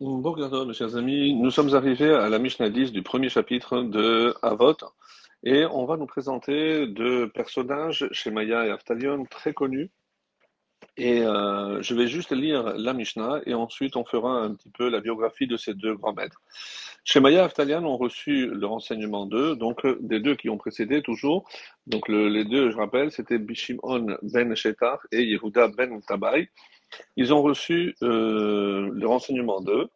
Bonjour, mes chers amis. Nous sommes arrivés à la Mishnah 10 du premier chapitre de Avot et on va nous présenter deux personnages, Shemaya et Aftalion, très connus. Et euh, je vais juste lire la Mishnah et ensuite on fera un petit peu la biographie de ces deux grands maîtres. Shemaya et Aftalion ont reçu le renseignement d'eux, donc des deux qui ont précédé toujours. Donc le- les deux, je rappelle, c'était Bishimon ben Shetar et Yehuda ben Tabai. Ils ont reçu euh, le renseignement d'eux.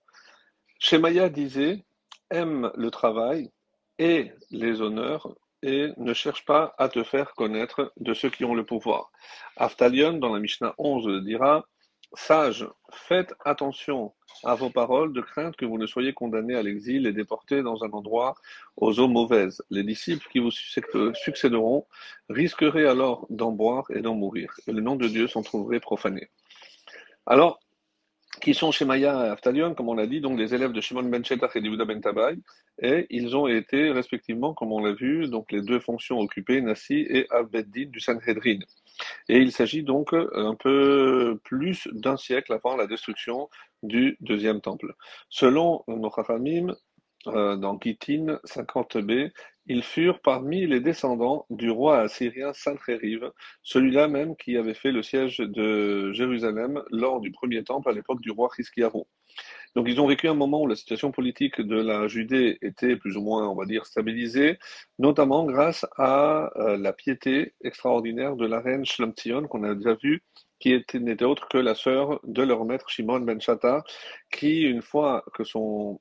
Shemaya disait Aime le travail et les honneurs et ne cherche pas à te faire connaître de ceux qui ont le pouvoir. Aftalion, dans la Mishnah 11, dira Sage, faites attention à vos paroles, de crainte que vous ne soyez condamnés à l'exil et déportés dans un endroit aux eaux mauvaises. Les disciples qui vous succéderont risqueraient alors d'en boire et d'en mourir, et le nom de Dieu s'en trouverait profané. Alors, qui sont Shemaya et Aftalion, comme on l'a dit, donc les élèves de Shimon ben Shetach et d'Yehuda ben Tabai, et ils ont été respectivement, comme on l'a vu, donc les deux fonctions occupées, Nassi et Abbeddin du Sanhedrin. Et il s'agit donc euh, un peu plus d'un siècle avant la destruction du deuxième temple. Selon nos euh, dans Gittin 50b, ils furent parmi les descendants du roi assyrien Sancheriv, celui-là même qui avait fait le siège de Jérusalem lors du premier temple à l'époque du roi Hiskiyahu. Donc ils ont vécu un moment où la situation politique de la Judée était plus ou moins, on va dire, stabilisée, notamment grâce à euh, la piété extraordinaire de la reine Shlamtion qu'on a déjà vu, qui était n'était autre que la sœur de leur maître Shimon ben Shatta, qui, une fois que son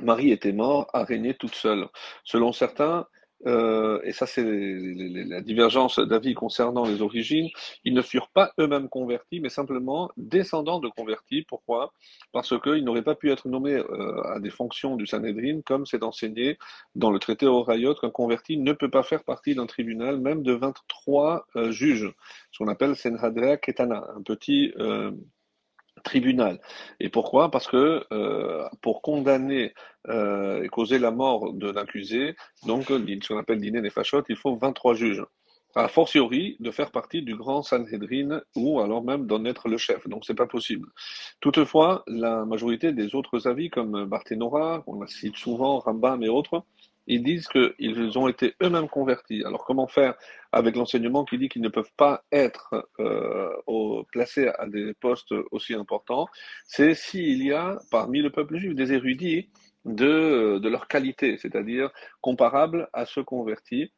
Marie était mort, a régné toute seule. Selon certains, euh, et ça c'est la divergence d'avis concernant les origines, ils ne furent pas eux-mêmes convertis, mais simplement descendants de convertis. Pourquoi? Parce qu'ils n'auraient pas pu être nommés euh, à des fonctions du Sanhedrin, comme c'est enseigné dans le traité Horayot, qu'un converti ne peut pas faire partie d'un tribunal, même de 23 euh, juges, ce qu'on appelle Senhadrea Ketana, un petit... euh, tribunal. Et pourquoi? Parce que euh, pour condamner euh, et causer la mort de l'accusé, donc ce qu'on appelle dîner des fachottes, il faut 23 juges. A fortiori de faire partie du grand Sanhedrin ou alors même d'en être le chef. Donc c'est pas possible. Toutefois, la majorité des autres avis, comme Barthénora, on la cite souvent, Rambam et autres, ils disent qu'ils ont été eux-mêmes convertis. Alors comment faire avec l'enseignement qui dit qu'ils ne peuvent pas être euh, placés à des postes aussi importants? C'est s'il y a parmi le peuple juif des érudits de, de leur qualité, c'est-à-dire comparables à ceux convertis.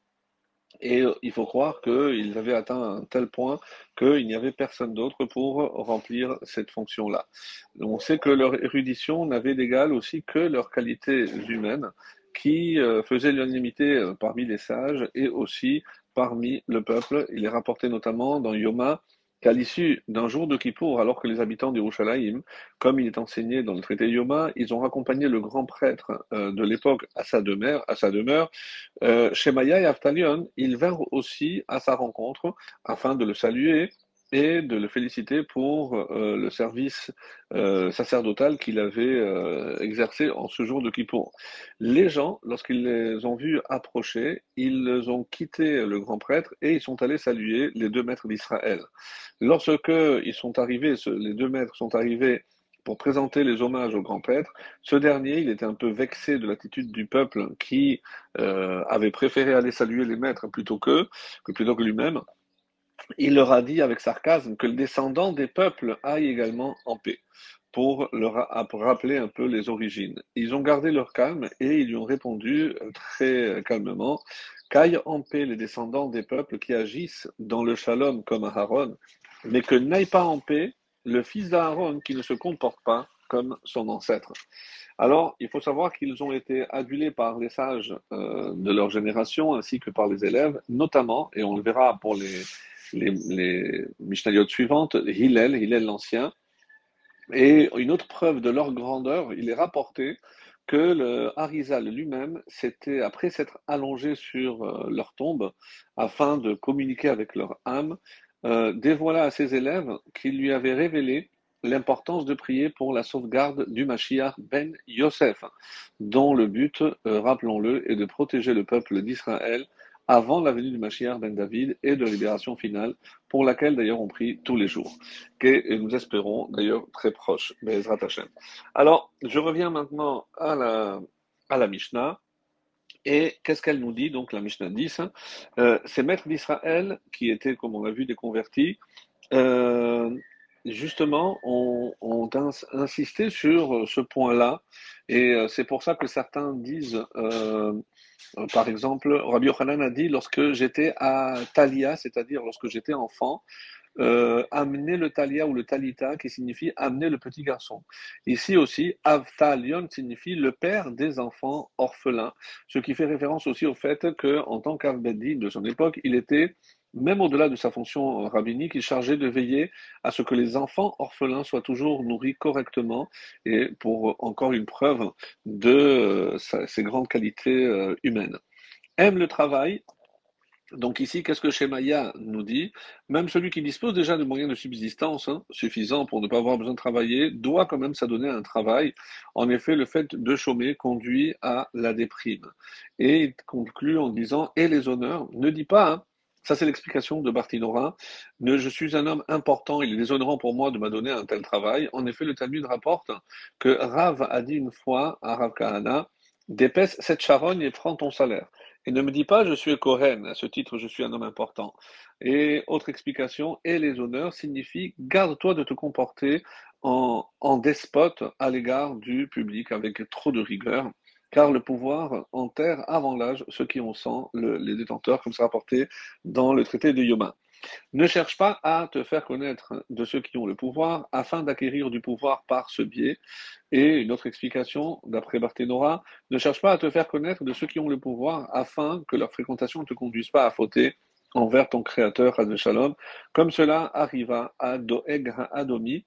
Et euh, il faut croire qu'ils avaient atteint un tel point qu'il n'y avait personne d'autre pour remplir cette fonction-là. On sait que leur érudition n'avait d'égal aussi que leurs qualités humaines qui euh, faisaient l'unanimité euh, parmi les sages et aussi parmi le peuple. Il est rapporté notamment dans Yoma qu'à l'issue d'un jour de Kippour, alors que les habitants d'Yerushalayim, comme il est enseigné dans le traité Yoma, ils ont raccompagné le grand prêtre euh, de l'époque à sa demeure, à sa demeure Shemaya et Aftalion, ils vinrent aussi à sa rencontre afin de le saluer et de le féliciter pour euh, le service euh, sacerdotal qu'il avait euh, exercé en ce jour de Kippour. Les gens, lorsqu'ils les ont vus approcher, ils ont quitté le grand prêtre et ils sont allés saluer les deux maîtres d'Israël. Lorsque ils sont arrivés, les deux maîtres sont arrivés pour présenter les hommages au grand prêtre, ce dernier, il était un peu vexé de l'attitude du peuple qui avait préféré aller saluer les maîtres plutôt que, que plutôt que lui-même. Il leur a dit avec sarcasme que le descendant des peuples aille également en paix, pour leur rappeler un peu les origines. Ils ont gardé leur calme et ils lui ont répondu euh, très calmement qu'aillent en paix les descendants des peuples qui agissent dans le shalom comme Aaron, mais que n'aille pas en paix le fils d'Aaron qui ne se comporte pas comme son ancêtre. Alors, il faut savoir qu'ils ont été adulés par les sages euh, de leur génération ainsi que par les élèves, notamment, et on le verra pour les, les, les Mishnayot suivantes, Hillel, Hillel l'Ancien. Et une autre preuve de leur grandeur, il est rapporté que le Harizal lui-même, c'était après s'être allongé sur euh, leur tombe afin de communiquer avec leur âme, euh, dévoila à ses élèves qu'il lui avait révélé l'importance de prier pour la sauvegarde du Mashiach ben Yosef, dont le but, euh, rappelons-le, est de protéger le peuple d'Israël avant la venue du Mashiach ben David et de libération finale, pour laquelle d'ailleurs on prie tous les jours, que nous espérons d'ailleurs très proche, Bezrat Hashem. Alors, je reviens maintenant à la, à la Mishnah. Et qu'est-ce qu'elle nous dit Donc la Mishnah 10, hein, euh, ces maîtres d'Israël, qui étaient, comme on l'a vu, des convertis, euh, justement, ont, insisté sur ce point-là. Et euh, c'est pour ça que certains disent, par exemple, Rabbi Yochanan a dit, lorsque j'étais à Talia, c'est-à-dire lorsque j'étais enfant, euh, amener le talia ou le talita, qui signifie amener le petit garçon. Ici aussi, avtalion signifie le père des enfants orphelins, ce qui fait référence aussi au fait que, en tant qu'Avbedi de son époque, il était même au-delà de sa fonction rabbinique, il chargeait de veiller à ce que les enfants orphelins soient toujours nourris correctement et pour encore une preuve de euh, ses grandes qualités euh, humaines. Aime le travail, donc ici, qu'est-ce que Shemaya nous dit? Même celui qui dispose déjà de moyens de subsistance hein, suffisants pour ne pas avoir besoin de travailler, doit quand même s'adonner à un travail. En effet, le fait de chômer conduit à la déprime. Et il conclut en disant, et les honneurs, ne dit pas, hein, ça c'est l'explication de Bartinora, ne, je suis un homme important, il est déshonorant pour moi de m'adonner à un tel travail. En effet, le Talmud rapporte que Rav a dit une fois à Rav Kahana, Dépêche cette charogne et prends ton salaire. Et ne me dis pas je suis Kohen, à ce titre je suis un homme important. Et autre explication, et les honneurs signifie garde-toi de te comporter en despote à l'égard du public avec trop de rigueur, car le pouvoir enterre avant l'âge ceux qui ont sang, les détenteurs, comme c'est rapporté dans le traité de Yoma. Ne cherche pas à te faire connaître de ceux qui ont le pouvoir afin d'acquérir du pouvoir par ce biais. Et une autre explication, d'après Barthénora, ne cherche pas à te faire connaître de ceux qui ont le pouvoir afin que leur fréquentation ne te conduise pas à fauter envers ton créateur, Shalom, comme cela arriva à Doeg Adomi,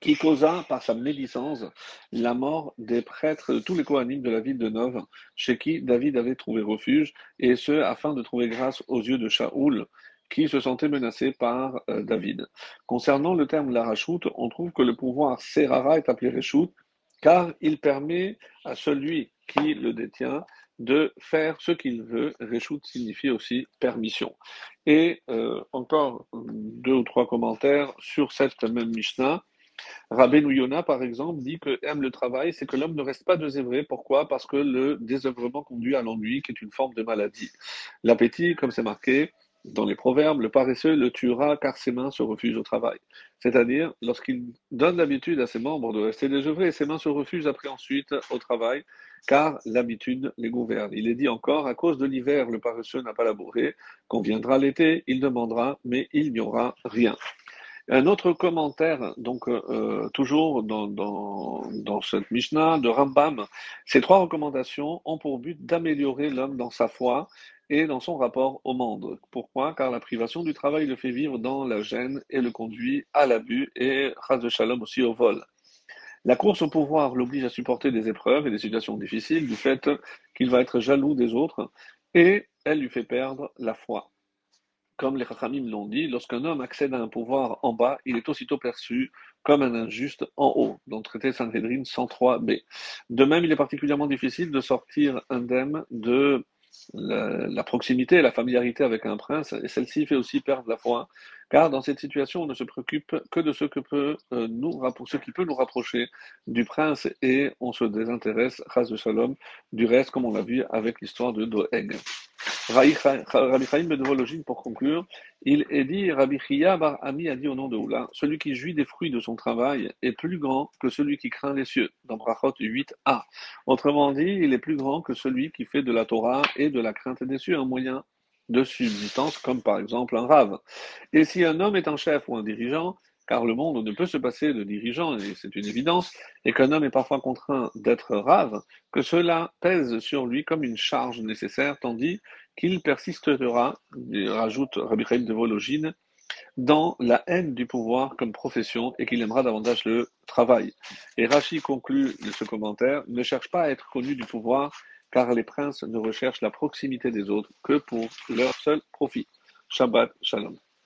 qui causa par sa médisance la mort des prêtres de tous les Kohanim de la ville de Nov, chez qui David avait trouvé refuge, et ce afin de trouver grâce aux yeux de Shaoul, qui se sentait menacé par euh, David. Concernant le terme la rachout, on trouve que le pouvoir Serara est appelé Réchout, car il permet à celui qui le détient de faire ce qu'il veut. Réchout signifie aussi permission. Et euh, encore deux ou trois commentaires sur cette même Mishnah. Rabbi Yona, par exemple, dit que aime le travail, c'est que l'homme ne reste pas désœuvré. Pourquoi? Parce que le désœuvrement conduit à l'ennui, qui est une forme de maladie. L'appétit, comme c'est marqué, dans les proverbes, le paresseux le tuera car ses mains se refusent au travail. C'est-à-dire, lorsqu'il donne l'habitude à ses membres de rester désœuvrés, ses mains se refusent après ensuite au travail, car l'habitude les gouverne. Il est dit encore, à cause de l'hiver, le paresseux n'a pas labouré, quand viendra l'été, il demandera, mais il n'y aura rien. Un autre commentaire, donc euh, toujours dans, dans, dans, cette Mishnah de Rambam, ces trois recommandations ont pour but d'améliorer l'homme dans sa foi et dans son rapport au monde. Pourquoi? Car la privation du travail le fait vivre dans la gêne et le conduit à l'abus et, ras de shalom, aussi au vol. La course au pouvoir l'oblige à supporter des épreuves et des situations difficiles du fait qu'il va être jaloux des autres et elle lui fait perdre la foi. Comme les Chachamim l'ont dit, lorsqu'un homme accède à un pouvoir en bas, il est aussitôt perçu comme un injuste en haut, dans le traité Sanhedrin 103b. De même, il est particulièrement difficile de sortir indemne de la, proximité et la familiarité avec un prince, et celle-ci fait aussi perdre la foi, car dans cette situation, on ne se préoccupe que de euh, ce qui peut nous rapprocher du prince, et on se désintéresse, race de shalom, du reste, comme on l'a vu avec l'histoire de Doeg. Rabbi Chaim ben pour conclure, il est dit, Rabbi Chia bar Ami a dit au nom de Oula, celui qui jouit des fruits de son travail est plus grand que celui qui craint les cieux, dans Brachot 8a. Autrement dit, il est plus grand que celui qui fait de la Torah et de la crainte des cieux un moyen de subsistance, comme par exemple un rave. Et si un homme est un chef ou un dirigeant, car le monde ne peut se passer de dirigeant, et c'est une évidence, et qu'un homme est parfois contraint d'être rave, que cela pèse sur lui comme une charge nécessaire, tandis qu'il persistera, rajoute Rabbi Chaim de Vologine, dans la haine du pouvoir comme profession et qu'il aimera davantage le travail. Et Rachi conclut de ce commentaire, ne cherche pas à être connu du pouvoir, car les princes ne recherchent la proximité des autres que pour leur seul profit. Shabbat Shalom.